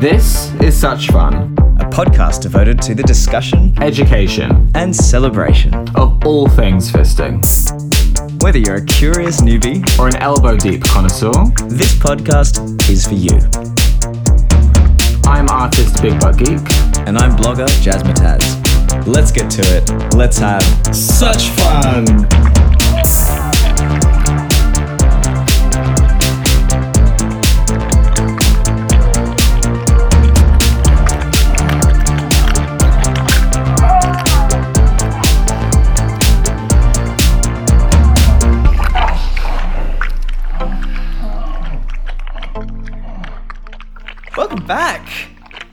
This is such fun. a podcast devoted to the discussion Education and celebration. of all things fisting, Whether you're a curious newbie, or an elbow deep connoisseur. this podcast is for you. I'm artist Big Butt Geek. And I'm blogger Jazzmataz. Let's get to it. Let's have Such fun. Back.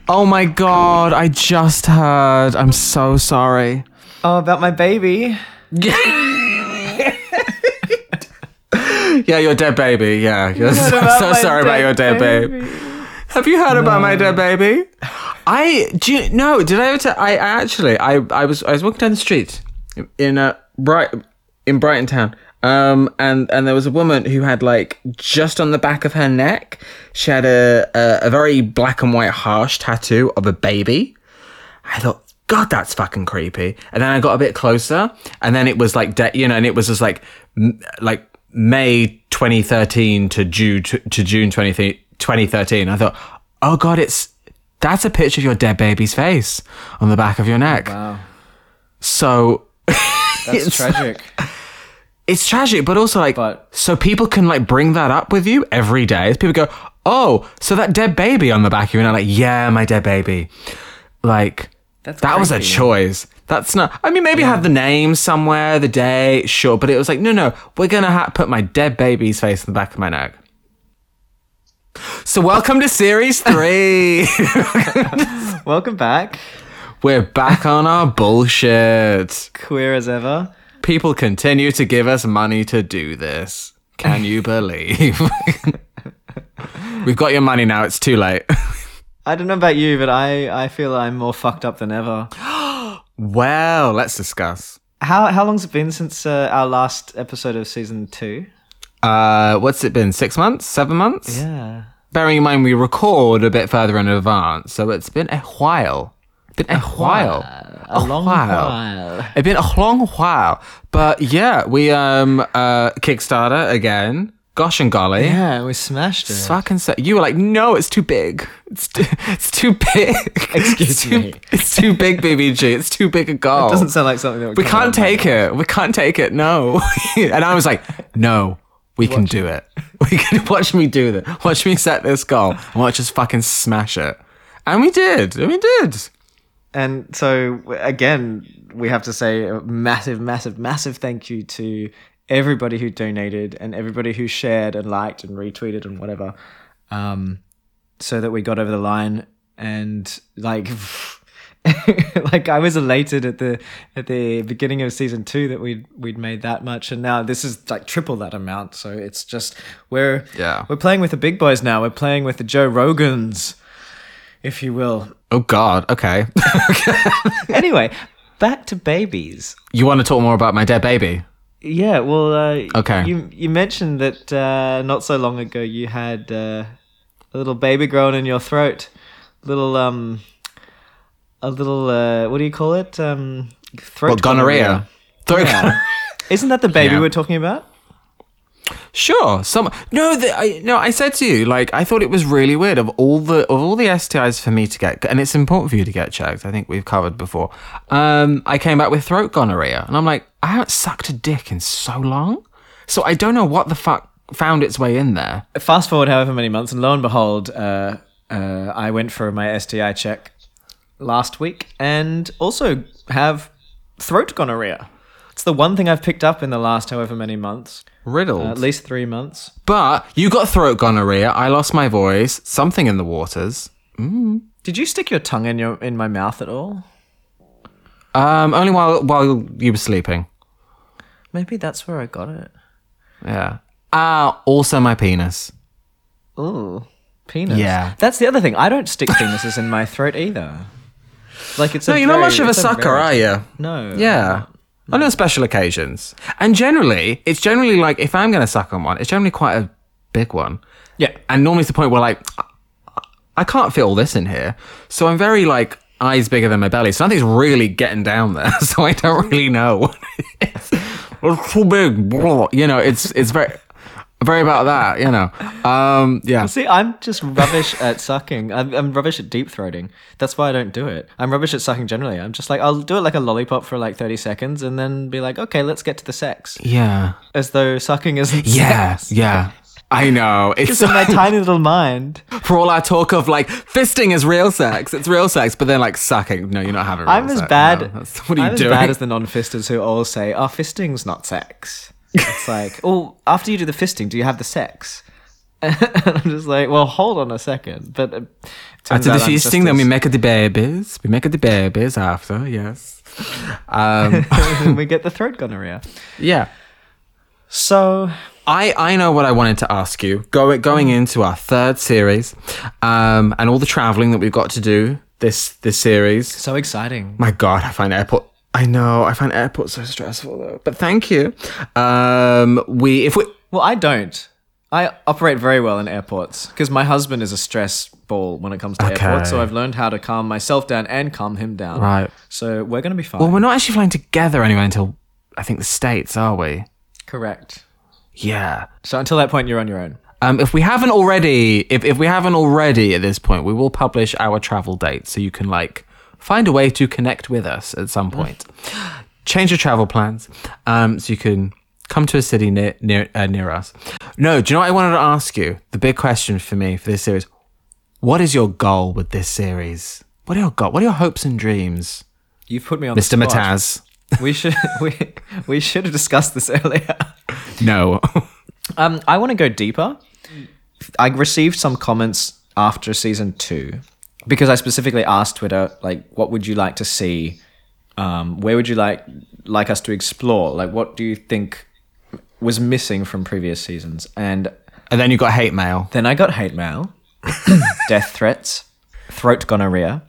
Oh my god, I just heard. I'm so sorry. Oh, about my baby. Yeah, your dead baby. Yeah, you're so, so sorry about your dead baby. Have you heard about my dead baby? I do you no. Did I ever tell? I, I actually I I was I was walking down the street in a bright in Brighton town. Um and and there was a woman who had like just on the back of her neck, she had a a, a very black and white harsh tattoo of a baby. I thought, God, that's fucking creepy. And then I got a bit closer, and then it was like, de- you know, and it was just like, m- like May 2013 to June to, to June 20, 2013. I thought, oh God, it's that's a picture of your dead baby's face on the back of your neck. Wow. So That's It's- tragic. it's tragic, but also like, But- so people can like bring that up with you every day. People go, oh, so that dead baby on the back of you your neck, like, yeah, my dead baby. Like, that was a choice. That's not. I mean, maybe have the name somewhere, the day, sure, but it was like, no, no, we're gonna ha- put my dead baby's face in the back of my neck. So, welcome to series three. Welcome back. we're back on our bullshit. Queer as ever. People continue to give us money to do this. Can you believe? We've got your money now. It's too late. I don't know about you, but I, I feel I'm more fucked up than ever. well, let's discuss. How how long's it been since uh, our last episode of season two? Uh, what's it been? Six months? Seven months? Yeah. bearing in mind we record a bit further in advance, so it's been a while. Been a, while. A long while. It's been a long while. But yeah, we um uh Kickstarter again. Gosh and golly. Yeah, we smashed it. Fucking so you were like, no, it's too big. It's too, it's too big. Excuse it's too, me. It's too big, BBG. It's too big a goal. It doesn't sound like something that we can't take it. We can't take it. No. and I was like, no, we can do it. We can watch me do that. Watch me set this goal and watch us fucking smash it. And we did. And we did. And so again, we have to say a massive, massive, massive thank you to everybody who donated and everybody who shared and liked and retweeted and whatever, um, so that we got over the line. And like, like I was elated at the at the beginning of season two that we'd we'd made that much, and now this is like triple that amount. So it's just we're Yeah. we're playing with the big boys now. We're playing with the Joe Rogans, if you will. Oh, God. Okay. anyway, back to babies. you want to talk more about my dead baby? Yeah, well, uh, Okay. You you mentioned that uh, not so long ago you had uh, a little baby growing in your throat, little um, a little uh, what do you call it? Um, throat What, gonorrhea? Throat Yeah. Isn't that the baby Yeah. we're talking about? Sure. Some no. The, I no. I said to you, like, I thought it was really weird of all the of all the STIs for me to get, and it's important for you to get checked. I think we've covered before. Um, I came back with throat gonorrhea, and I'm like, I haven't sucked a dick in so long, so I don't know what the fuck found its way in there. Fast forward however many months, and lo and behold, uh, uh, I went for my STI check last week, and also have throat gonorrhea. It's the one thing I've picked up in the last however many months, Riddled. uh, at least three months. but you got throat gonorrhea. I lost my voice. Something in the waters. Did you stick your tongue in your in my mouth at all? Um, only while while you were sleeping. Maybe that's where I got it. Yeah. Ah, also my penis. Ooh, penis. Yeah. that's the other thing. I don't stick penises in my throat either. Like it's No, a you're not much of a sucker, very- are you? No. Yeah. On special occasions. And generally, it's generally like if I'm going to suck on one, it's generally quite a big one. Yeah. And normally it's the point where like I can't fit all this in here. So I'm very like eyes bigger than my belly. So nothing's really getting down there. So I don't really know what it is. It's too big. You know, it's it's very very about that. You know, um, yeah. See, I'm just rubbish at sucking. I'm, I'm rubbish at deep throating. That's why I don't do it. I'm rubbish at sucking generally. I'm just like, I'll do it like a lollipop for like 30 seconds and then be like, okay, let's get to the sex. Yeah. As though sucking isn't Yeah. sex. Yeah. I know. It's in my tiny little mind. for all our talk of like fisting is real sex. It's real sex, but then like sucking. No, you're not having. Real I'm as sex. bad. No, what are you I'm doing? as bad as the non-fisters who all say, "Oh, fisting's not sex." It's like, oh, after you do the fisting, do you have the sex? And I'm just like, well, hold on a second. But uh, After the out feasting, then we make the babies. We make the babies after. Yes. Um, we get the throat gonorrhea. yeah. So I, I know what I wanted to ask you. Go, going into our third series, um, and all the traveling that we've got to do this this series. so exciting. My God, I find airport. I know I find airports so stressful though. But thank you. Um, we if we Well, I don't. I operate very well in airports because my husband is a stress ball when it comes to airports. So I've learned how to calm myself down and calm him down. Right. So we're gonna be fine. well, we're not actually flying together anyway until I think the states, are we? Correct. Yeah. So until that point, you're on your own. Um, if we haven't already, if, if we haven't already at this point, we will publish our travel dates so you can like find a way to connect with us at some point. Change your travel plans, um, so you can come to a city near near uh, near us. No, do you know what I wanted to ask you? The big question for me for this series: What is your goal with this series? What are your goal? What are your hopes and dreams, You've put me on spot. Mataz? We should we we should have discussed this earlier. No. Um, I want to go deeper. I received some comments after season two because I specifically asked Twitter, like, what would you like to see? Um, where would you like like us to explore? Like, what do you think was missing from previous seasons? And and then you got hate mail. then I got hate mail, death threats, throat gonorrhea,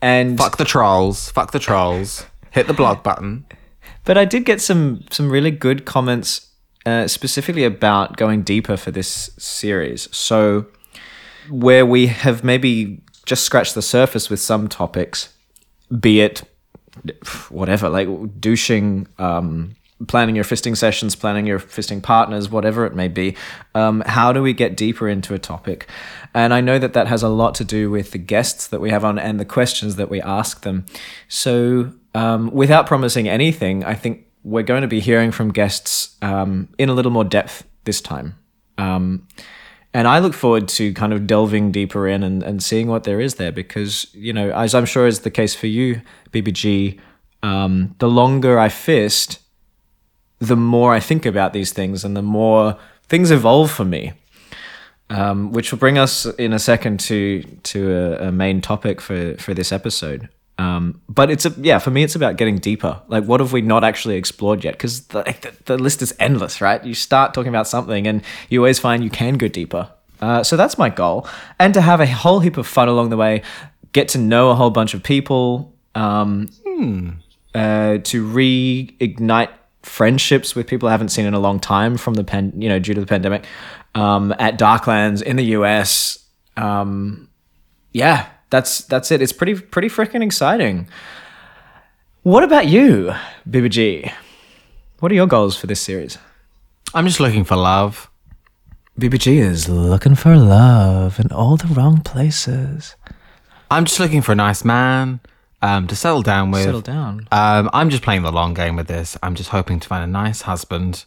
and Fuck the trolls. Fuck the trolls. Hit the blog button. But I did get some some really good comments, uh, specifically about going deeper for this series. So, where we have maybe just scratched the surface with some topics, be it whatever, like douching, um, planning your fisting sessions, planning your fisting partners, whatever it may be. Um, how do we get deeper into a topic? And I know that that has a lot to do with the guests that we have on and the questions that we ask them. So, um, without promising anything, I think we're going to be hearing from guests um, in a little more depth this time. And I look forward to kind of delving deeper in and, and seeing what there is there because, you know, as I'm sure is the case for you, BBG, um, the longer I fist, the more I think about these things and the more things evolve for me. Um, which will bring us in a second to to a, a main topic for for this episode. Um, but it's a yeah for me it's about getting deeper. Like what have we not actually explored yet? Because the, the the list is endless, right? You start talking about something and you always find you can go deeper. Uh, so that's my goal, and to have a whole heap of fun along the way, get to know a whole bunch of people, um, uh, to reignite friendships with people I haven't seen in a long time from the pen, you know, due to the pandemic, um, at Darklands in the US. Um, yeah, that's that's it. It's pretty pretty freaking exciting. What about you, BBG? What are your goals for this series? I'm just looking for love. BBG is looking for love in all the wrong places. I'm just looking for a nice man um, to settle down with. Settle down. Um, I'm just playing the long game with this. I'm just hoping to find a nice husband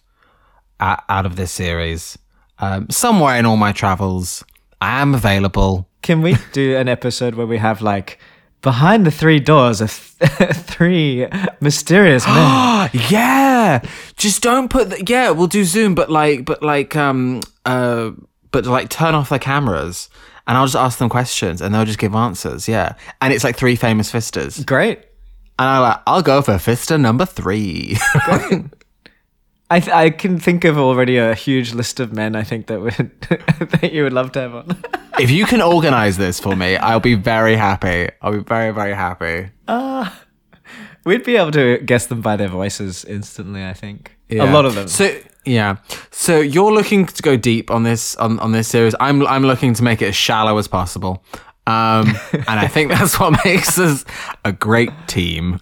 a- out of this series. Um, somewhere in all my travels, I am available. Can we do an episode where we have like behind the three doors are th- three mysterious men? yeah, just don't put. The, yeah, we'll do Zoom, but like, but like, um, uh, but like, turn off their cameras, and I'll just ask them questions, and they'll just give answers. Yeah, and it's like three famous fisters, Great. and I'm like, I'll go for fister number three. I th- I can think of already a huge list of men I think that would that you would love to have on. if you can organize this for me, I'll be very happy. I'll be very, very happy. We'd be able to guess them by their voices instantly. I think. A lot of them. So yeah. So you're looking to go deep on this on, on this series. I'm I'm looking to make it as shallow as possible. Um, and I think that's what makes us a great team.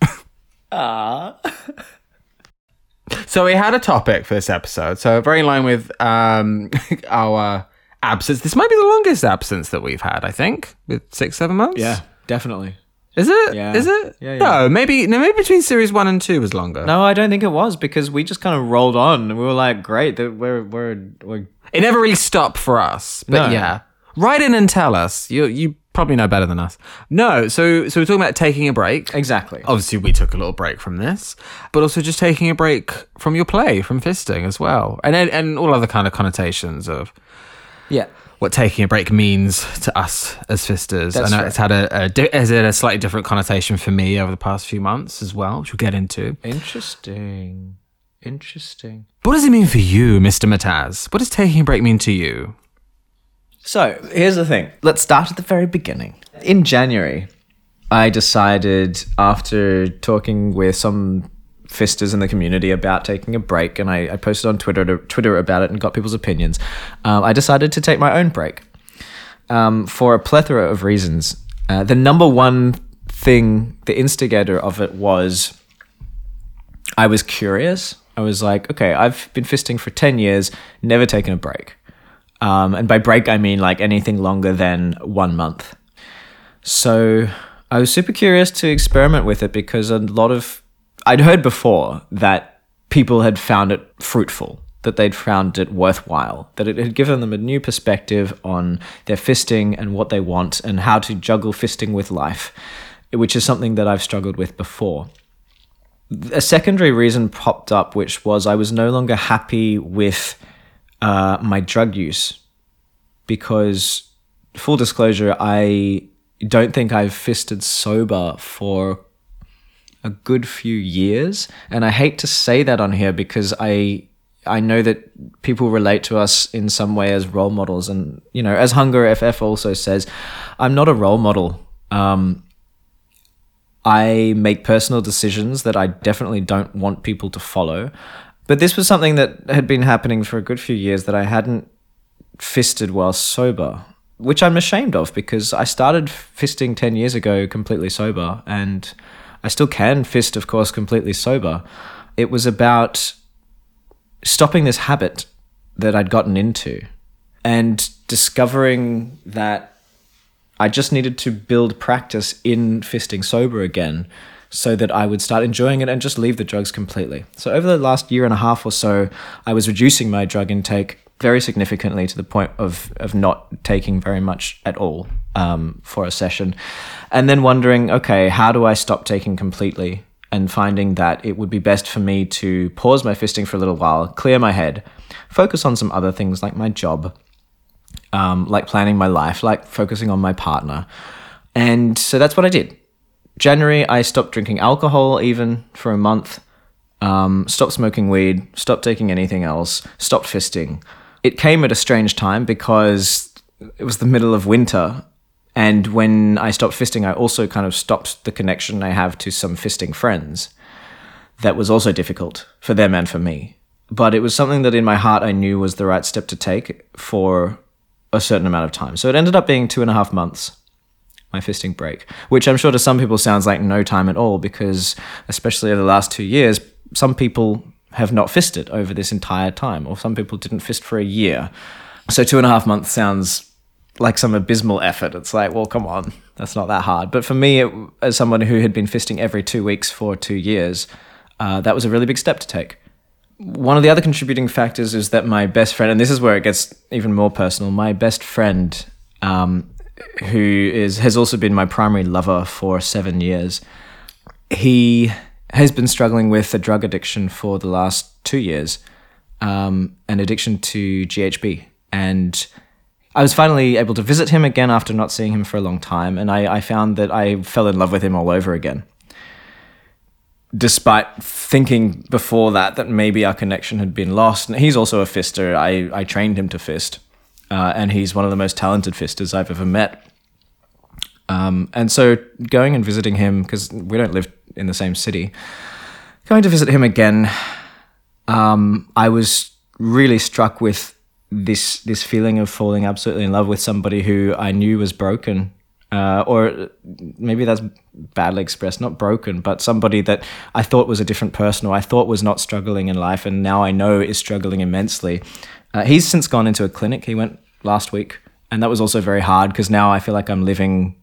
So we had a topic for this episode. So very in line with um, our absence. This might be the longest absence that we've had. I think with six seven months. Yeah, definitely. Is it? Yeah. Is it? Yeah, yeah. No, maybe no, maybe between series one and two was longer. No, I don't think it was because we just kind of rolled on. and We were like, great, that we're we're we're It never really stopped for us. But No. yeah. Write in and tell us. You you probably know better than us. No, so so we're talking about taking a break. exactly. Obviously we took a little break from this, but also just taking a break from your play, from fisting as well. And and all other kind of connotations of Yeah. what taking a break means to us as fisters. That's I know right. it's had a, a di- has had a slightly different connotation for me over the past few months as well, which we'll get into. Interesting. Interesting. What does it mean for you, Mr. Mataz? What does taking a break mean to you? So here's the thing. Let's start at the very beginning. In January, I decided after talking with some fisters in the community about taking a break, and I, I posted on Twitter to, Twitter about it and got people's opinions. Um, I decided to take my own break um, for a plethora of reasons. Uh, the number one thing, the instigator of it was I was curious. I was like, okay, I've been fisting for 10 years, never taken a break. Um, and by break, I mean like anything longer than one month. So I was super curious to experiment with it because a lot of, I'd heard before that people had found it fruitful, that they'd found it worthwhile, that it had given them a new perspective on their fisting and what they want and how to juggle fisting with life, which is something that I've struggled with before a secondary reason popped up, which was I was no longer happy with uh, my drug use because, full disclosure, I don't think I've fisted sober for a good few years, and I hate to say that on here because I I know that people relate to us in some way as role models, and you know, as Hunger FF also says, I'm not a role model. Um, I make personal decisions that I definitely don't want people to follow. But this was something that had been happening for a good few years that I hadn't fisted while sober, which I'm ashamed of because I started fisting 10 years ago completely sober and I still can fist, of course, completely sober. It was about stopping this habit that I'd gotten into and discovering that I just needed to build practice in fisting sober again so that I would start enjoying it and just leave the drugs completely. So, over the last year and a half or so, I was reducing my drug intake very significantly to the point of, of not taking very much at all um, for a session. And then wondering, okay, how do I stop taking completely? And finding that it would be best for me to pause my fisting for a little while, clear my head, focus on some other things like my job, um, like planning my life, like focusing on my partner. And so that's what I did. January, I stopped drinking alcohol even for a month, um, stopped smoking weed, stopped taking anything else, stopped fisting. It came at a strange time because it was the middle of winter. And when I stopped fisting, I also kind of stopped the connection I have to some fisting friends. That was also difficult for them and for me. But it was something that in my heart I knew was the right step to take for a certain amount of time. So it ended up being two and a half months, my fisting break, which I'm sure to some people sounds like no time at all because, especially over the last two years, some people have not fisted over this entire time, or some people didn't fist for a year. So two and a half months sounds like some abysmal effort. It's like, well, come on, that's not that hard. But for me, it, as someone who had been fisting every two weeks for two years, uh, that was a really big step to take one of the other contributing factors is that my best friend, and this is where it gets even more personal, my best friend, um, who is has also been my primary lover for seven years, he has been struggling with a drug addiction for the last two years, um, an addiction to GHB, and I was finally able to visit him again after not seeing him for a long time, and I, I found that I fell in love with him all over again despite thinking before that that maybe our connection had been lost. And he's also a fister. I, I trained him to fist, uh, and he's one of the most talented fisters I've ever met. Um, and so going and visiting him, because we don't live in the same city, going to visit him again um, I was really struck with this this feeling of falling absolutely in love with somebody who I knew was broken, uh, or maybe that's badly expressed, not broken, but somebody that I thought was a different person, or I thought was not struggling in life, and now I know is struggling immensely. Uh, he's since gone into a clinic. He went last week, and that was also very hard because now I feel like I'm living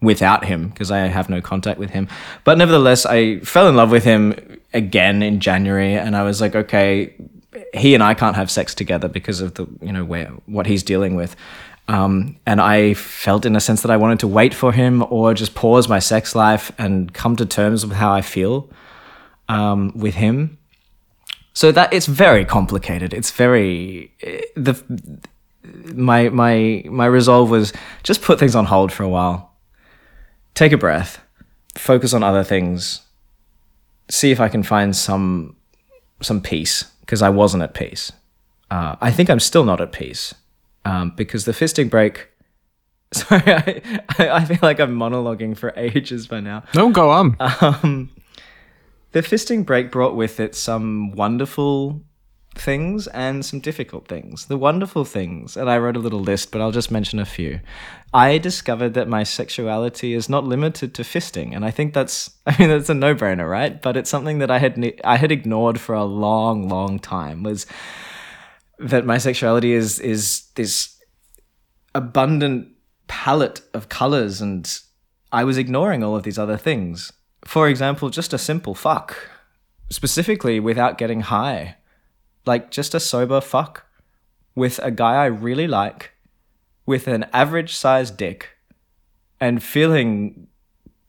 without him because I have no contact with him. But nevertheless, I fell in love with him again in January, and I was like, okay, he and I can't have sex together because of the you know where what he's dealing with. Um, and I felt in a sense that I wanted to wait for him or just pause my sex life and come to terms with how I feel um, with him. So that it's very complicated. It's very the my my my resolve was just put things on hold for a while. Take a breath, focus on other things, see if I can find some some peace because I wasn't at peace. Uh, I think I'm still not at peace um, because the fisting break. Sorry, I, I feel like I'm monologuing for ages by now. No, go on. Um, the fisting break brought with it some wonderful things and some difficult things. The wonderful things, and I wrote a little list, but I'll just mention a few. I discovered that my sexuality is not limited to fisting, and I think that's I mean that's a no-brainer, right? But it's something that I had I had ignored for a long, long time was that my sexuality is is this abundant palette of colors and I was ignoring all of these other things. For example, just a simple fuck, specifically without getting high like just a sober fuck with a guy I really like with an average sized dick and feeling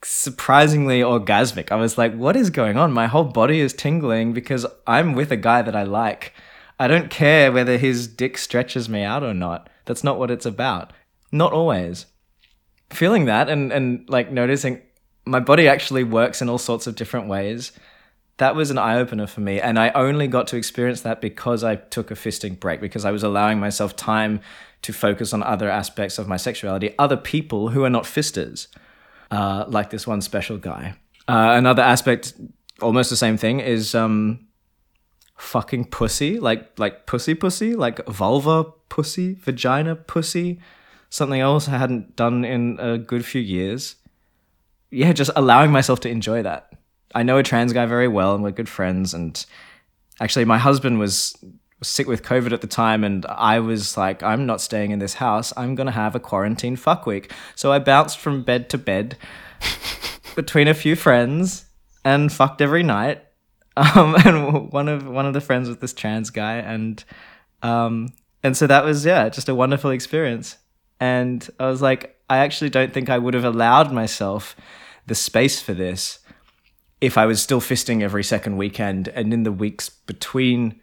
surprisingly orgasmic. I was like, what is going on? My whole body is tingling because I'm with a guy that I like. I don't care whether his dick stretches me out or not. That's not what it's about. Not always. Feeling that and, and like noticing my body actually works in all sorts of different ways that was an eye opener for me. And I only got to experience that because I took a fisting break, because I was allowing myself time to focus on other aspects of my sexuality, other people who are not fisters, uh, like this one special guy. Uh, another aspect, almost the same thing, is um, fucking pussy, like like pussy pussy, like vulva pussy, vagina pussy, something else I hadn't done in a good few years. Yeah, just allowing myself to enjoy that. I know a trans guy very well, and we're good friends. And actually, my husband was sick with COVID at the time, and I was like, I'm not staying in this house. I'm gonna have a quarantine fuck week. So I bounced from bed to bed between a few friends and fucked every night. Um, and one of one of the friends was this trans guy, and um, and so that was yeah, just a wonderful experience. And I was like, I actually don't think I would have allowed myself the space for this if I was still fisting every second weekend and in the weeks between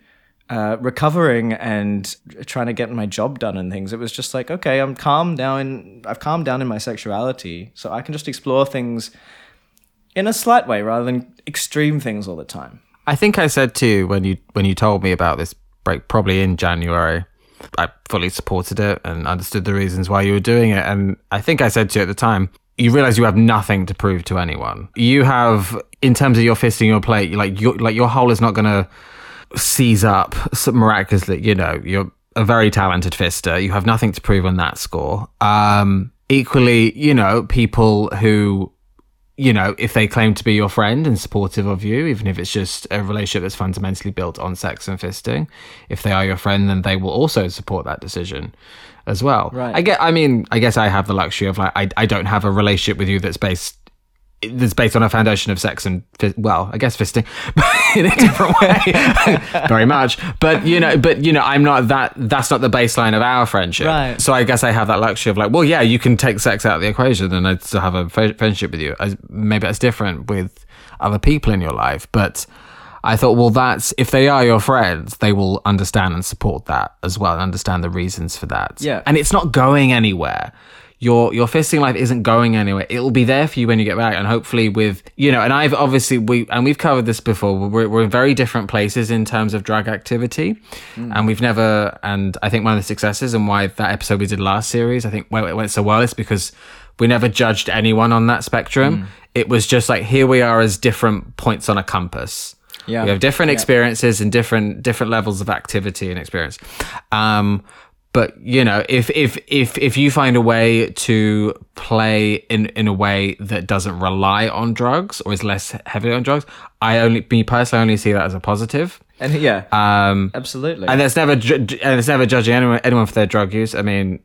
uh, recovering and trying to get my job done and things, it was just like, okay, I'm calm down. And I've calmed down in my sexuality, so I can just explore things in a slight way rather than extreme things all the time. I think I said to you when you when you told me about this break, probably in January. I fully supported it and understood the reasons why you were doing it. And I think I said to you at the time, you realize you have nothing to prove to anyone. You have, in terms of your fisting your plate, like your like your hole is not going to seize up miraculously. You know, you're a very talented fister. You have nothing to prove on that score. Um, equally, you know, people who, you know, if they claim to be your friend and supportive of you, even if it's just a relationship that's fundamentally built on sex and fisting, if they are your friend, then they will also support that decision as well. Right. I get. I mean, I guess I have the luxury of like I I don't have a relationship with you that's based that's based on a foundation of sex and well, I guess fisting, but in a different way, very much. But you know, but you know, I'm not that. That's not the baseline of our friendship. Right. So I guess I have that luxury of like, well, yeah, you can take sex out of the equation, and I still have a friendship with you. Maybe that's different with other people in your life, but I thought, well, that's if they are your friends, they will understand and support that as well and understand the reasons for that. Yeah. And it's not going anywhere. Your your fisting life isn't going anywhere. It'll be there for you when you get back, and hopefully with you know. And I've obviously we and we've covered this before. We're we're in very different places in terms of drug activity, mm. and we've never. And I think one of the successes and why that episode we did last series, I think why it went so well is because we never judged anyone on that spectrum. Mm. It was just like here we are as different points on a compass Yeah. We have different Yeah. experiences and different different levels of activity and experience. Um, but you know, if if if if you find a way to play in in a way that doesn't rely on drugs or is less heavily on drugs, I only me personally only see that as a positive. And yeah, Um, absolutely. and there's never and there's never judging anyone anyone for their drug use. I mean,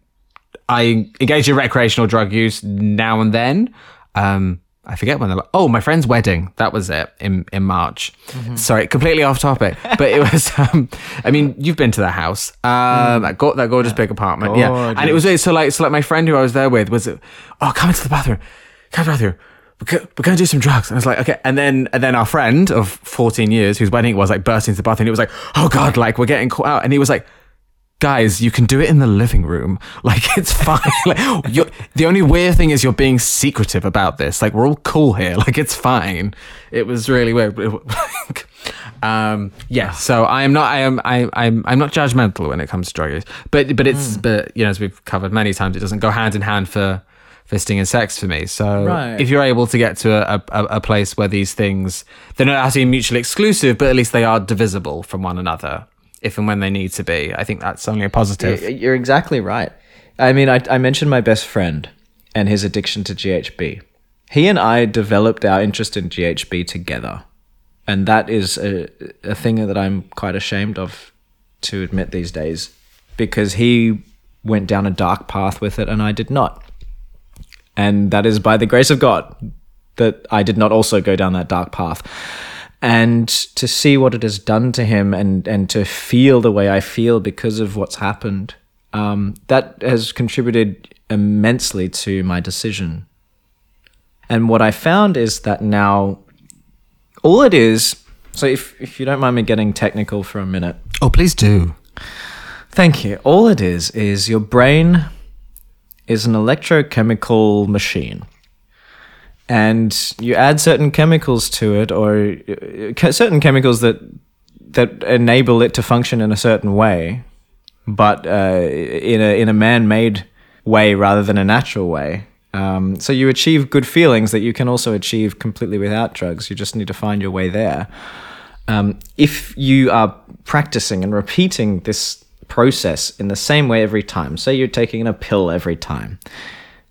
I engage in recreational drug use now and then. Um, I forget when. The, oh, my friend's wedding. That was it in in March. Sorry, completely off topic. But it was. Um, I mean, you've been to the house. Um, that, go- that gorgeous big apartment. Yeah, and it was so like so like my friend who I was there with was. Oh, come into the bathroom. Come into the bathroom. We're going to do some drugs. And I was like, okay. And then, and then our friend of 14 years, whose wedding it was, like burst into the bathroom. And it was like, oh God, like we're getting caught out. And he was like, guys, you can do it in the living room. Like it's fine. like the only weird thing is you're being secretive about this. Like we're all cool here. Like it's fine. It was really weird. um, yeah. So I am not. I am. I, I'm. I'm not judgmental when it comes to drug use. But but it's. But you know, as we've covered many times, it doesn't go hand in hand for fisting and sex for me. So Right. if you're able to get to a, a, a place where these things they're not actually mutually exclusive, but at least they are divisible from one another. If and when they need to be, I think that's only a positive. You're exactly right. I mean, I, I mentioned my best friend and his addiction to GHB. He and I developed our interest in GHB together. And that is a, a thing that I'm quite ashamed of to admit these days because he went down a dark path with it and I did not. And that is by the grace of God that I did not also go down that dark path. And to see what it has done to him and, and to feel the way I feel because of what's happened, um, that has contributed immensely to my decision. And what I found is that now, all it is, so if, if you don't mind me getting technical for a minute, oh, please do. Thank you. All it is is your brain is an electrochemical machine. And you add certain chemicals to it or uh, certain chemicals that that enable it to function in a certain way, but uh, in a in a man-made way rather than a natural way. Um, so you achieve good feelings that you can also achieve completely without drugs. You just need to find your way there. Um, if you are practicing and repeating this process in the same way every time, say you're taking a pill every time,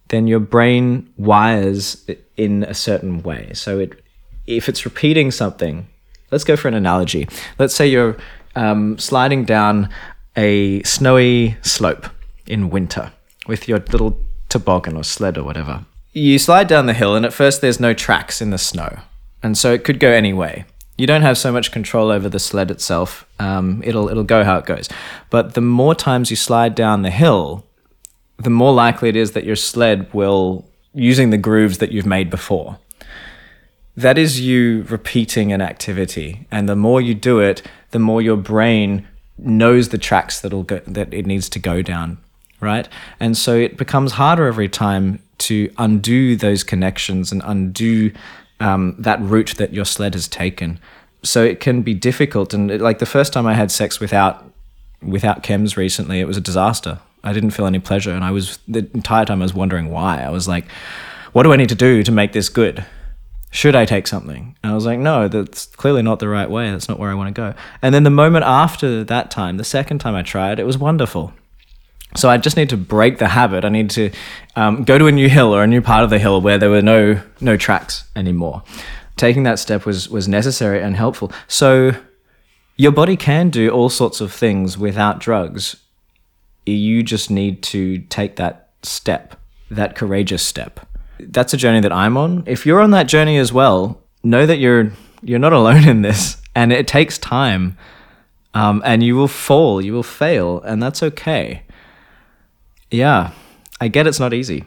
then your brain wires in a certain way. So it, if it's repeating something, let's go for an analogy. Let's say you're um, sliding down a snowy slope in winter with your little toboggan or sled or whatever. You slide down the hill, and at first there's no tracks in the snow, and so it could go any way. You don't have so much control over the sled itself. Um, it'll it'll go how it goes. But the more times you slide down the hill, the more likely it is that your sled will using the grooves that you've made before. That is you repeating an activity, and the more you do it, the more your brain knows the tracks that'll go, that it needs to go down, right? And so it becomes harder every time to undo those connections and undo um, that route that your sled has taken. So it can be difficult. And it- like the first time I had sex without without chems recently, it was a disaster. I didn't feel any pleasure, and I was the entire time I was wondering why. I was like, "What do I need to do to make this good? Should I take something?" And I was like, "No, that's clearly not the right way. That's not where I want to go." And then the moment after that time, the second time I tried, it was wonderful. So I just need to break the habit. I need to um, go to a new hill or a new part of the hill where there were no no tracks anymore. Taking that step was was necessary and helpful. So your body can do all sorts of things without drugs. You just need to take that step, that courageous step. That's a journey that I'm on. If you're on that journey as well, know that you're you're not alone in this, and it takes time. Um, and you will fall, you will fail, and that's okay. Yeah, I get it's not easy.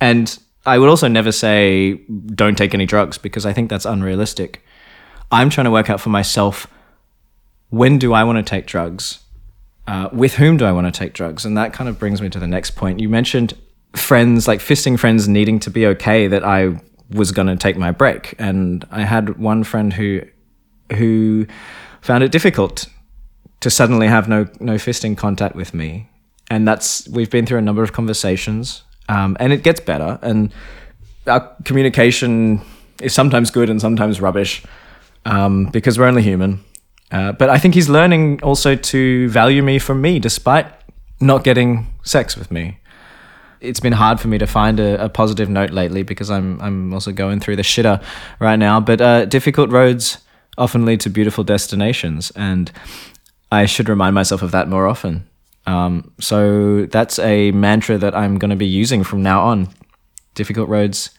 And I would also never say don't take any drugs because I think that's unrealistic. I'm trying to work out for myself when do I want to take drugs? Uh, with whom do I want to take drugs? And that kind of brings me to the next point. You mentioned friends, like fisting friends needing to be okay that I was going to take my break. And I had one friend who who found it difficult to suddenly have no no fisting contact with me. And that's we've been through a number of conversations, um, and it gets better. And our communication is sometimes good and sometimes rubbish. um, because we're only human. Uh, but I think he's learning also to value me for me, despite not getting sex with me. It's been hard for me to find a, a positive note lately because I'm I'm also going through the shitter right now. But uh, difficult roads often lead to beautiful destinations, and I should remind myself of that more often. Um, so that's a mantra that I'm going to be using from now on. Difficult roads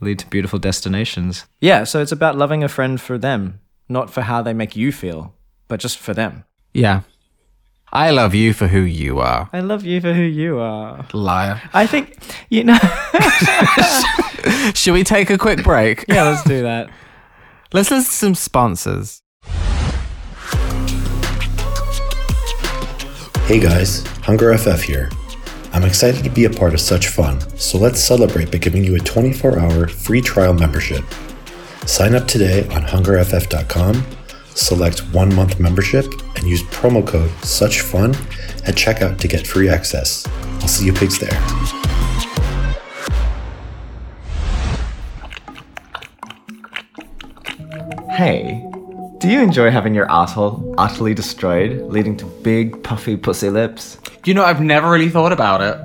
lead to beautiful destinations. Yeah, so it's about loving a friend for them, not for how they make you feel, but just for them. Yeah. I love you for who you are. I love you for who you are. Liar. I think, you know. Should we take a quick break? yeah, let's do that. Let's listen to some sponsors. Hey guys, Hunger FF here. I'm excited to be a part of such fun, so let's celebrate by giving you a 24 hour free trial membership. Sign up today on hungerff.com, select one month membership, and use promo code SUCHFUN at checkout to get free access. I'll see you pigs there. Hey, do you enjoy having your asshole utterly destroyed, leading to big, puffy pussy lips? You know, I've never really thought about it.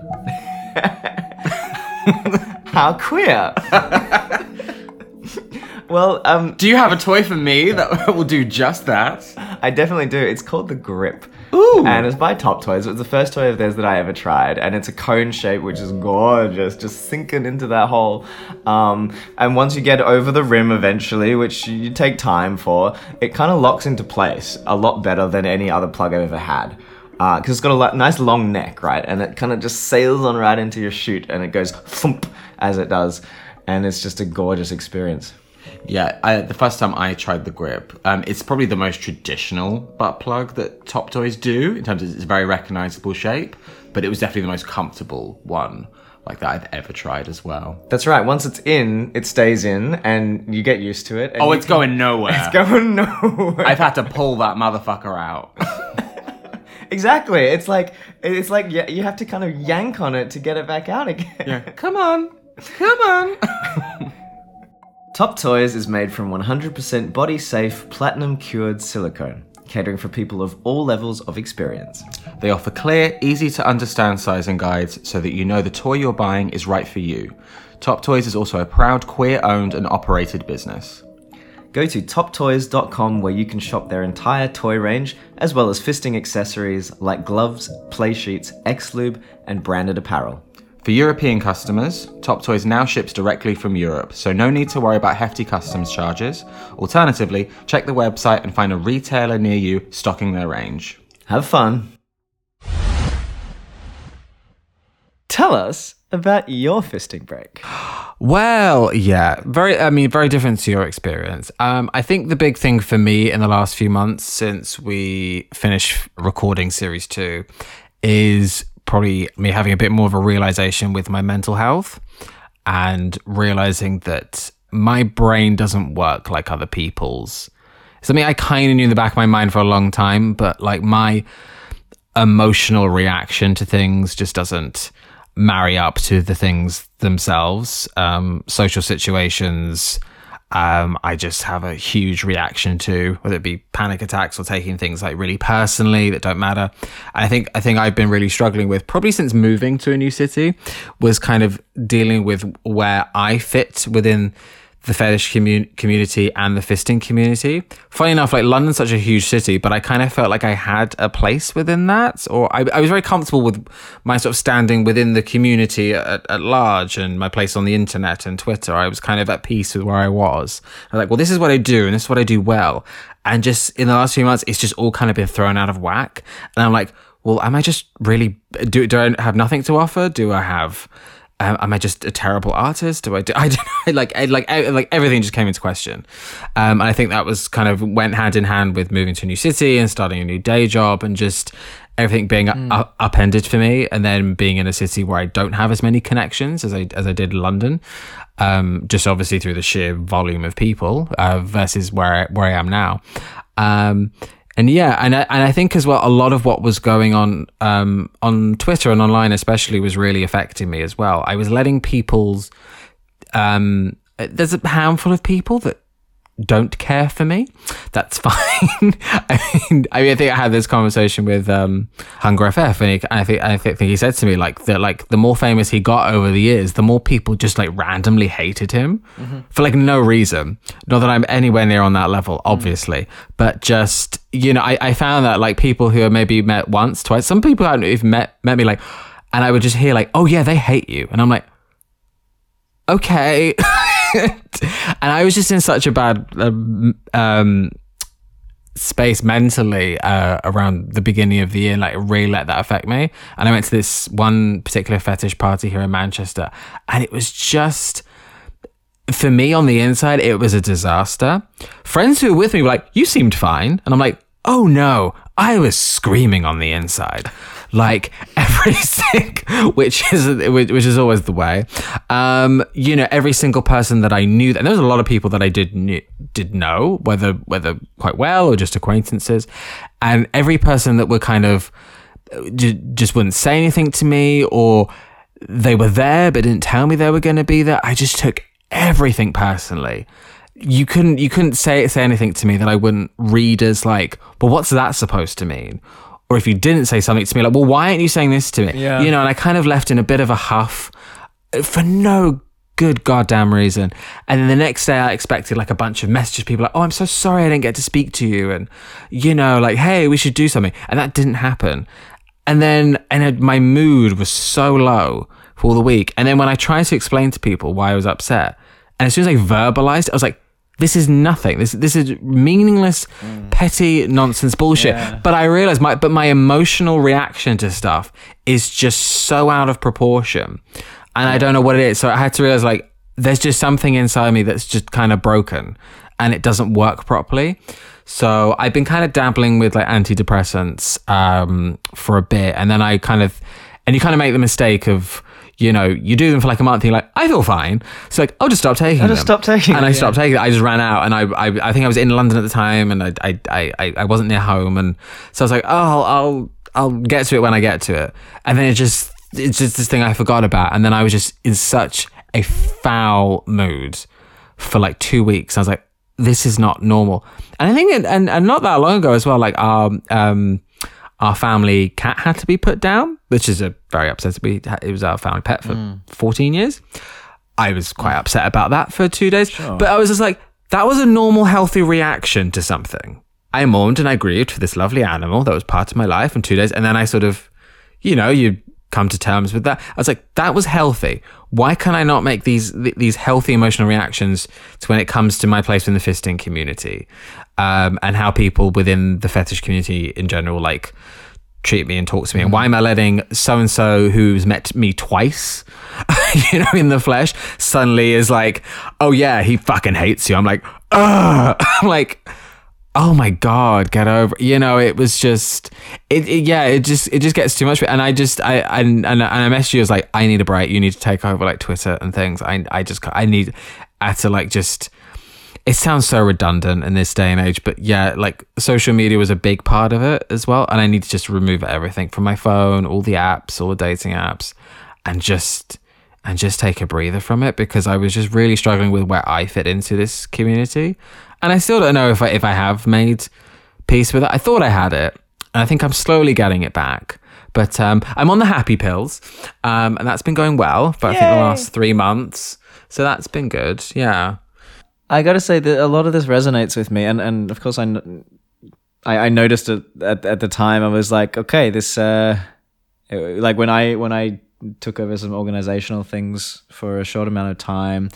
How queer! well, um, Do you have a toy for me that will do just that? I definitely do. It's called the Grip. Ooh. And it's by Top Toys. It was the first toy of theirs that I ever tried. And it's a cone shape, which is gorgeous, just sinking into that hole. Um, and once you get over the rim eventually, which you take time for, it kind of locks into place a lot better than any other plug I've ever had. Because it's got a lo- nice long neck, right? And it kind of just sails on right into your chute and it goes thump as it does. And it's just a gorgeous experience. Yeah, I, the first time I tried the grip, um, it's probably the most traditional butt plug that Top Toys do in terms of its very recognizable shape, but it was definitely the most comfortable one like that I've ever tried as well. That's right. Once it's in, it stays in, and you get used to it. Oh, it's can- going nowhere. It's going nowhere. I've had to pull that motherfucker out. exactly. It's like it's like you have to kind of yank on it to get it back out again. yeah, come on, come on. Top Toys is made from 100% body safe, platinum cured silicone, catering for people of all levels of experience. They offer clear, easy to understand sizing guides so that you know the toy you're buying is right for you. Top Toys is also a proud queer owned and operated business. Go to toptoys.com where you can shop their entire toy range, as well as fisting accessories like gloves, play sheets, X-Lube, and branded apparel. For European customers, Top Toys now ships directly from Europe, so no need to worry about hefty customs charges. Alternatively, check the website and find a retailer near you stocking their range. Have fun. Tell us about your fisting break. Well, yeah, very. I mean, very different to your experience. Um, I think the big thing for me in the last few months since we finished recording series two is probably me having a bit more of a realization with my mental health and realizing that my brain doesn't work like other people's. Something I kind of knew in the back of my mind for a long time, but like my emotional reaction to things just doesn't marry up to the things themselves. Um, social situations, um, I just have a huge reaction to, whether it be panic attacks or taking things like really personally that don't matter. I think I think I've been really struggling with probably since moving to a new city was kind of dealing with where I fit within the fetish commun- community and the fisting community. Funny enough, like London's such a huge city, but I kind of felt like I had a place within that, or I, I was very comfortable with my sort of standing within the community at, at large and my place on the internet and Twitter. I was kind of at peace with where I was. I was like, well, this is what I do and this is what I do well. And just in the last few months, it's just all kind of been thrown out of whack. And I'm like, well, am I just really do? Do I have nothing to offer? Do I have? Um, am I just a terrible artist? Do I do? I don't know. Like, I- like, I- like everything just came into question. Um, and I think that was kind of went hand in hand with moving to a new city and starting a new day job and just everything being up- upended for me. And then being in a city where I don't have as many connections as I as I did in London. Um, just obviously through the sheer volume of people uh, versus where I, where I am now. And yeah, and I, and I think as well, a lot of what was going on um, on Twitter and online, especially, was really affecting me as well. I was letting people's um, there's a handful of people that don't care for me, that's fine. I mean, I mean, I think I had this conversation with um, Hunger FF, and he, I think I think he said to me like that, like the more famous he got over the years, the more people just like randomly hated him for like no reason. Not that I'm anywhere near on that level, obviously, but just you know, I, I found that like people who have maybe met once, twice, some people haven't even met met me like, and I would just hear like, oh yeah, they hate you, and I'm like, okay. and I was just in such a bad um, um, space mentally uh, around the beginning of the year, like really let that affect me. And I went to this one particular fetish party here in Manchester, and it was just for me on the inside, it was a disaster. Friends who were with me were like, "You seemed fine," and I'm like, "Oh no, I was screaming on the inside." Like every single, which is which is always the way. Um, you know, every single person that I knew, and there was a lot of people that I did knew, did know, whether whether quite well or just acquaintances, and every person that were kind of just wouldn't say anything to me, or they were there but didn't tell me they were going to be there. I just took everything personally. You couldn't you couldn't say say anything to me that I wouldn't read as like, well, what's that supposed to mean? Or if you didn't say something to me like, well, why aren't you saying this to me? Yeah. You know, and I kind of left in a bit of a huff uh, for no good goddamn reason. And then the next day, I expected like a bunch of messages, people like, "Oh, I'm so sorry I didn't get to speak to you," and you know, like, "Hey, we should do something," and that didn't happen. And then, and my mood was so low for the week. And then when I tried to explain to people why I was upset, and as soon as I verbalized, I was like, "This is nothing. This this is meaningless, petty nonsense bullshit." Yeah. But I realize my but my emotional reaction to stuff is just so out of proportion, and I don't know what it is. So I had to realize like there's just something inside me that's just kind of broken, and it doesn't work properly. So I've been kind of dabbling with like antidepressants um, for a bit, and then I kind of, and you kind of make the mistake of. You know, you do them for like a month. And you're like, I feel fine. So like, I'll just stop taking it. I'll just them. stop taking it. and I yeah. stopped taking it. I just ran out, and I, I, I think I was in London at the time, and I, I, I, I- I wasn't near home, and so I was like, oh, I'll, I'll, I'll get to it when I get to it, and then it just, it's just this thing I forgot about, and then I was just in such a foul mood for like two weeks. I was like, this is not normal, and I think, it, and and not that long ago as well, like our, um, our family cat had to be put down, which is a very upset. We it was our family pet for hmm. 14 years. I was quite hmm. upset about that for two days. But I was just like, that was a normal, healthy reaction to something. I mourned and I grieved for this lovely animal that was part of my life in two days. And then I sort of, you know, you come to terms with that. I was like, that was healthy. Why can I not make these th- these healthy emotional reactions to when it comes to my place in the fisting community, um, and how people within the fetish community in general like treat me and talk to me? And why am I letting so and so who's met me twice, you know, in the flesh, suddenly is like, oh yeah, he fucking hates you. I'm like, ugh. I'm like, oh my god get over you know it was just it, it yeah it just it just gets too much and i just i and and, and i messaged you I was like i need a break you need to take over like twitter and things i i just i need i to like just it sounds so redundant in this day and age but yeah like social media was a big part of it as well and i need to just remove everything from my phone all the apps all the dating apps and just and just take a breather from it because I was just really struggling with where I fit into this community. And I still don't know if I if I have made peace with it. I thought I had it, and I think I'm slowly getting it back. But um, I'm on the happy pills, um, and that's been going well for I think the last three months. So that's been good. Yeah. I got to say that a lot of this resonates with me, and and of course I, I, I noticed it at at the time. I was like, okay, this uh, like when I when I took over some organizational things for a short amount of time,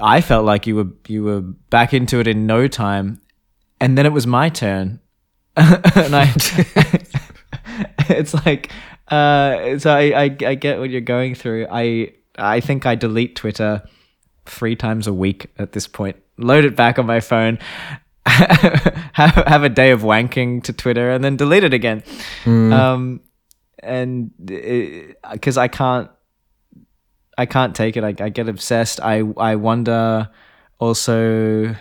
I felt like you were you were back into it in no time, and then it was my turn, and I. it's like uh so I, I i get what you're going through. I i think i delete twitter three times a week at this point. Load it back on my phone. Have, have a day of wanking to twitter and then delete it again. Um and because i can't i can't take it I, I get obsessed i i wonder also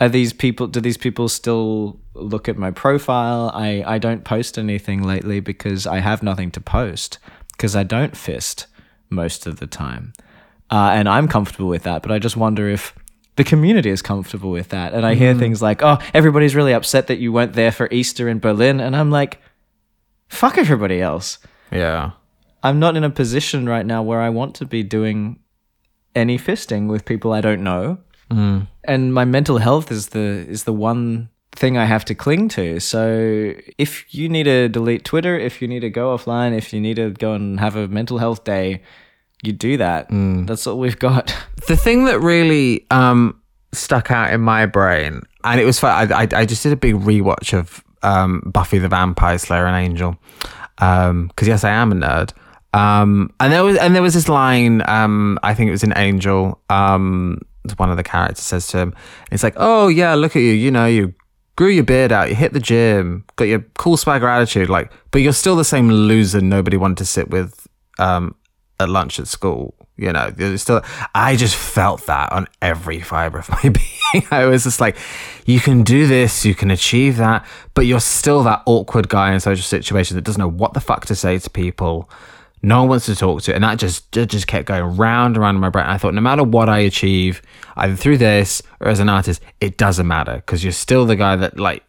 are these people do these people still look at my profile i i don't post anything lately because i have nothing to post because i don't fist most of the time uh, and i'm comfortable with that but i just wonder if the community is comfortable with that. And I hear things like, "Oh, everybody's really upset that you weren't there for Easter in Berlin," and I'm like, "Fuck everybody else." Yeah. I'm not in a position right now where I want to be doing any fisting with people I don't know. And my mental health is the is the one thing I have to cling to. So if you need to delete Twitter, if you need to go offline, if you need to go and have a mental health day, you do that. That's all we've got. the thing that really um, stuck out in my brain, and it was fun. I, I, I just did a big rewatch of um, Buffy the Vampire Slayer and Angel, because yes, I am a nerd. Um, and there was and there was this line. Um, I think it was in Angel. Um, one of the characters says to him, "It's like, oh yeah, look at you. You know, you grew your beard out, you hit the gym, got your cool swagger attitude, like, but you're still the same loser nobody wanted to sit with um, at lunch at school. You know, still. I just felt that on every fiber of my being. I was just like, you can do this, you can achieve that, but you're still that awkward guy in social situations that doesn't know what the fuck to say to people. No one wants to talk to, and that just it just kept going round and round in my brain. I thought, no matter what I achieve, either through this or as an artist, it doesn't matter because you're still the guy that like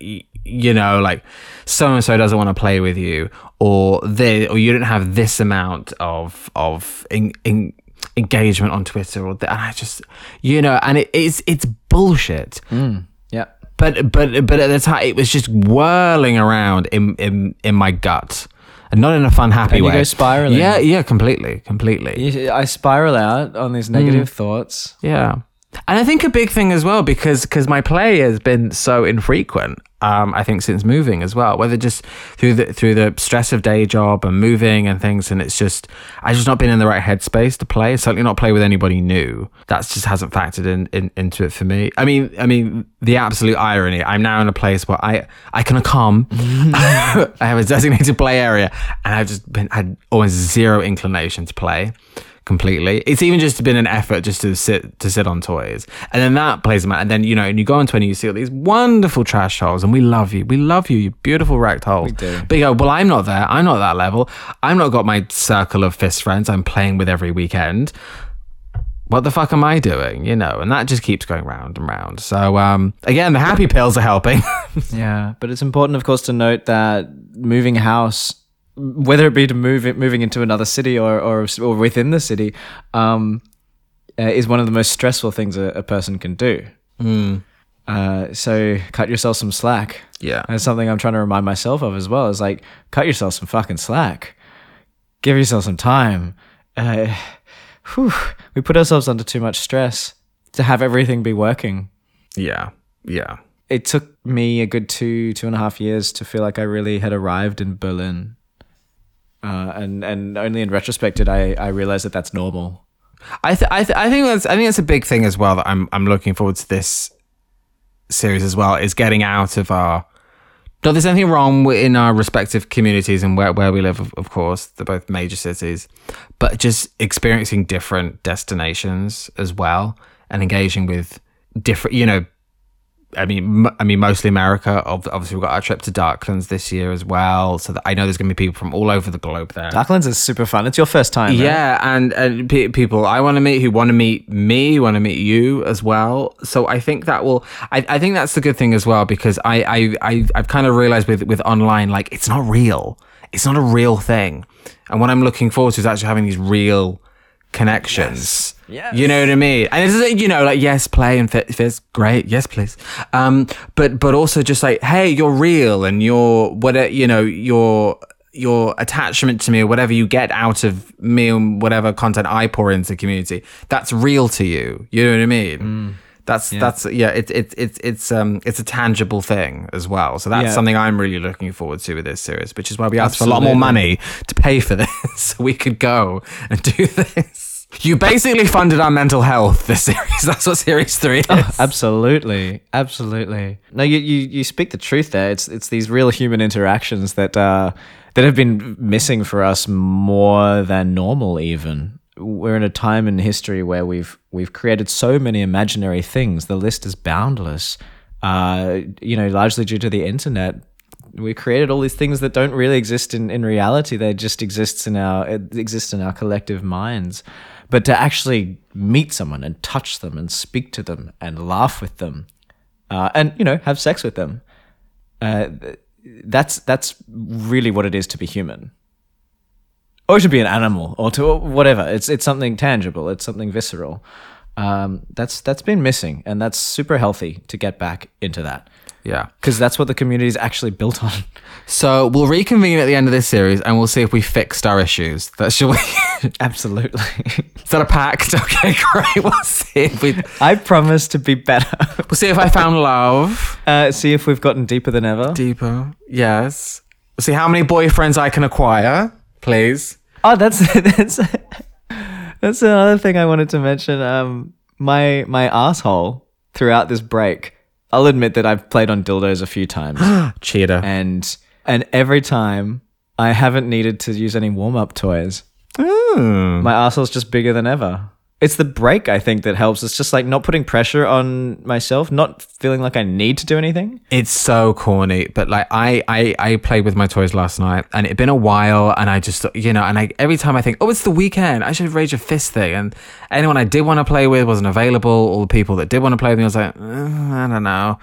you know, like so and so doesn't want to play with you, or they, or you don't have this amount of of in, in, engagement on Twitter, or that. And I just, you know, and it, it's it's bullshit. Mm, yeah. But but but at the time, it was just whirling around in in in my gut, and not in a fun, happy And you way. go spiraling. Yeah, yeah, completely, completely. I spiral out on these negative mm. thoughts. Yeah. And I think a big thing as well because because my play has been so infrequent. Um, I think since moving as well, whether just through the through the stress of day job and moving and things, and it's just I just not been in the right headspace to play. Certainly not play with anybody new. That just hasn't factored in, in into it for me. I mean, I mean the absolute irony. I'm now in a place where I I can come. I have a designated play area, and I've just been had almost zero inclination to play completely. It's even just been an effort just to sit to sit on toys, and then that plays them out. And then you know, and you go on Twitter, you see all these wonderful trash holes, and we love you, we love you, you beautiful wrecked holes. We do. But you go, well, I'm not there. I'm not that level. I'm not got my circle of fist friends. I'm playing with every weekend. What the fuck am I doing? You know, and that just keeps going round and round. So um, again, the happy pills are helping. Yeah, but it's important, of course, to note that moving house, whether it be to move it, moving into another city or or, or within the city, um, uh, is one of the most stressful things a, a person can do. Uh, so cut yourself some slack. Yeah. that's something I'm trying to remind myself of as well. Is like cut yourself some fucking slack. Give yourself some time. Uh, whew, we put ourselves under too much stress to have everything be working yeah, yeah. it took me a good two two and a half years to feel like I really had arrived in Berlin. Uh, and and only in retrospect did I, I realize that that's normal. I th- I, th- I think that's I think that's a big thing as well that I'm I'm looking forward to this series as well is getting out of our. Not there's anything wrong in our respective communities and where, where we live, of, of course, they're both major cities, but just experiencing different destinations as well and engaging with different, you know, I mean, m- I mean, mostly America. Ob- Obviously, we've got our trip to Darklands this year as well. So that I know there's going to be people from all over the globe there. Darklands is super fun. It's your first time. right? Yeah, and and pe- people I want to meet who want to meet me, want to meet you as well. So I think that will. I, I think that's the good thing as well because I I, I I've kind of realized with with online like it's not real. It's not a real thing, and what I'm looking forward to is actually having these real connections. Yes. You know what I mean? And it's you know like yes, play and fit, fits great, yes please. Um, but but also just like hey, you're real and you're what you know your your attachment to me or whatever you get out of me and whatever content I pour into the community, that's real to you. You know what I mean? That's that's yeah. It's it's it's it's um it's a tangible thing as well. So that's Yeah. something I'm really looking forward to with this series, which is why we asked for a lot more money to pay for this, so we could go and do this. You basically funded our mental health. This series. That's what series three is. Absolutely, absolutely. No, you, you you speak the truth there. It's it's these real human interactions that uh, that have been missing for us more than normal. Even we're in a time in history where we've we've created so many imaginary things. The list is boundless. Uh, you know, largely due to the internet. We created all these things that don't really exist in, in reality. They just exists in our it exists in our collective minds. But to actually meet someone and touch them and speak to them and laugh with them, uh, and you know have sex with them, uh, that's that's really what it is to be human. Or to be an animal, or to whatever. It's it's something tangible. It's something visceral. Um, that's that's been missing, and that's super healthy to get back into that Yeah. because that's what the community is actually built on. So we'll reconvene at the end of this series and we'll see if we fixed our issues. That should we? Absolutely. Is that a pact? Okay, great. We'll see if we. I promise to be better. We'll see if I found love Uh, see if we've gotten deeper than ever. deeper. Yes. We'll see how many boyfriends I can acquire, please. Oh, that's that's that's another thing I wanted to mention. Um, my my asshole throughout this break. I'll admit that I've played on dildos a few times, Cheater. and and every time I haven't needed to use any warm up toys. Ooh. My asshole's just bigger than ever. It's the break I think that helps. It's just like not putting pressure on myself, not feeling like I need to do anything. It's so corny, but like I, I, I played with my toys last night, and it'd been a while, and I just, you know, and I every time I think, oh, it's the weekend, I should have raged a fist thing, and anyone I did want to play with wasn't available. All the people that did want to play with me, I was like, "Uh, I don't know.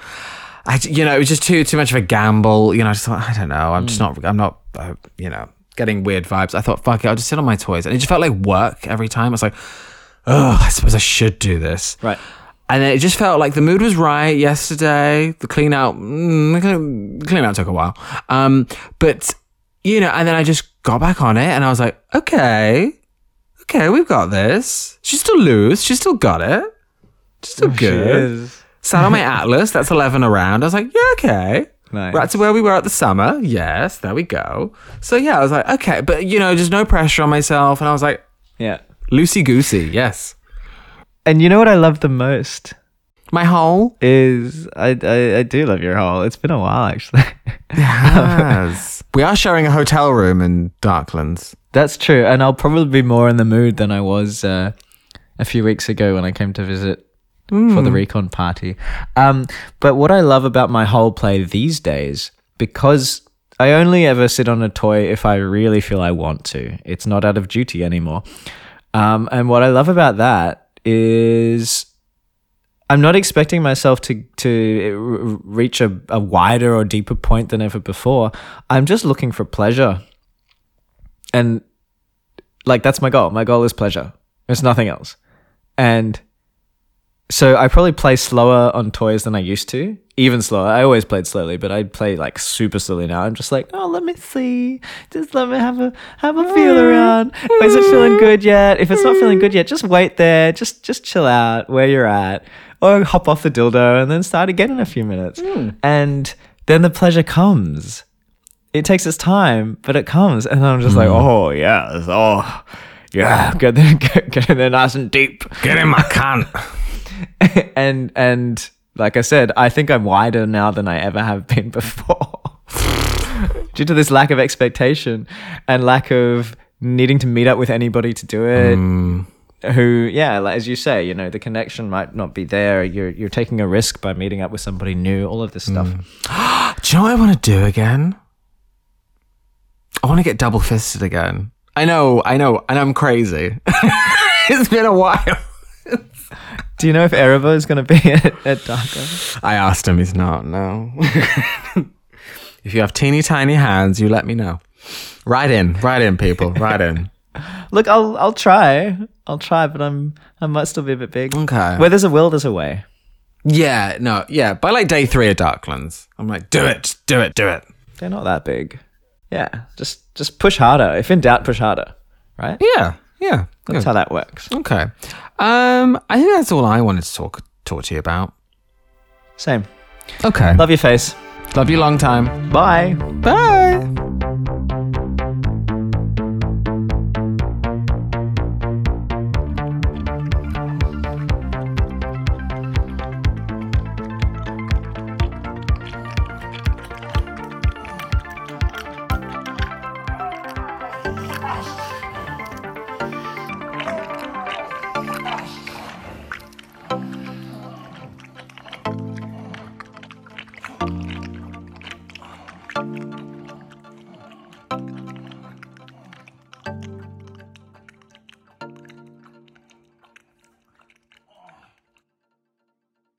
I, you know, it was just too too much of a gamble. You know, I just thought, I don't know. I'm just not, I'm not, uh, you know, getting weird vibes. I thought, fuck it, I'll just sit on my toys, and it just felt like work every time. I was like, oh, I suppose I should do this. Right. And then it just felt like the mood was right yesterday. The clean out, mm, the clean- out took a while. Um, but you know, and then I just got back on it, and I was like, okay, okay, we've got this. She's still loose. She's still got it. She's still good. Sat on my Atlas. That's eleven around. I was like, yeah, okay. Nice. Right to where we were at the summer. Yes, there we go. So yeah, I was like, okay, but you know, just no pressure on myself, and I was like, Yeah. Loosey goosey. Yes. And you know what I love the most My whole is I, I I do love your hole. It's been a while actually. Yes. we are sharing a hotel room in Darklands. That's true, and I'll probably be more in the mood than I was uh, a few weeks ago when I came to visit for the recon party. Um, but what I love about my hole play these days, because I only ever sit on a toy if I really feel I want to. It's not out of duty anymore. Um, and what I love about that is I'm not expecting myself to to reach a, a wider or deeper point than ever before. I'm just looking for pleasure. And like that's my goal. My goal is pleasure. There's nothing else. And so I probably play slower on toys than I used to. Even slower. I always played slowly, but I play like super slowly now. I'm just like, oh, let me see. Just let me have a have a feel mm. around. Is it feeling good yet? If it's not feeling good yet, just wait there. Just just chill out where you're at, or hop off the dildo and then start again in a few minutes. Mm. And then the pleasure comes. It takes its time, but it comes, and I'm just like, mm. oh yeah, oh yeah, get there, get, get in there nice and deep Get in my cunt. and and like I said, I think I'm wider now than I ever have been before. Due to this lack of expectation and lack of needing to meet up with anybody to do it. Mm. Who, yeah, like as you say, you know, the connection might not be there. You're you're taking a risk by meeting up with somebody new. All of this stuff. Mm. Do you know what I want to do again? I want to get double fisted again. I know, I know, and I'm crazy. it's been a while. Do you know if Erevo is going to be at, at? I asked him, he's not, no. if you have teeny tiny hands, you let me know. Right in, right in, people, right in. Look, I'll I'll try. I'll try, but I'm I might still be a bit big. Okay. Where there's a will, there's a way. Yeah, no, yeah. By like day three of Darklands, I'm like, do it, do it, do it. They're not that big. Yeah, just just push harder. If in doubt, push harder. Right? Yeah, yeah. That's how that works. Okay. Um, I think that's all I wanted to talk talk to you about. Same. Okay. Love your face. Love you long time. Bye. Bye.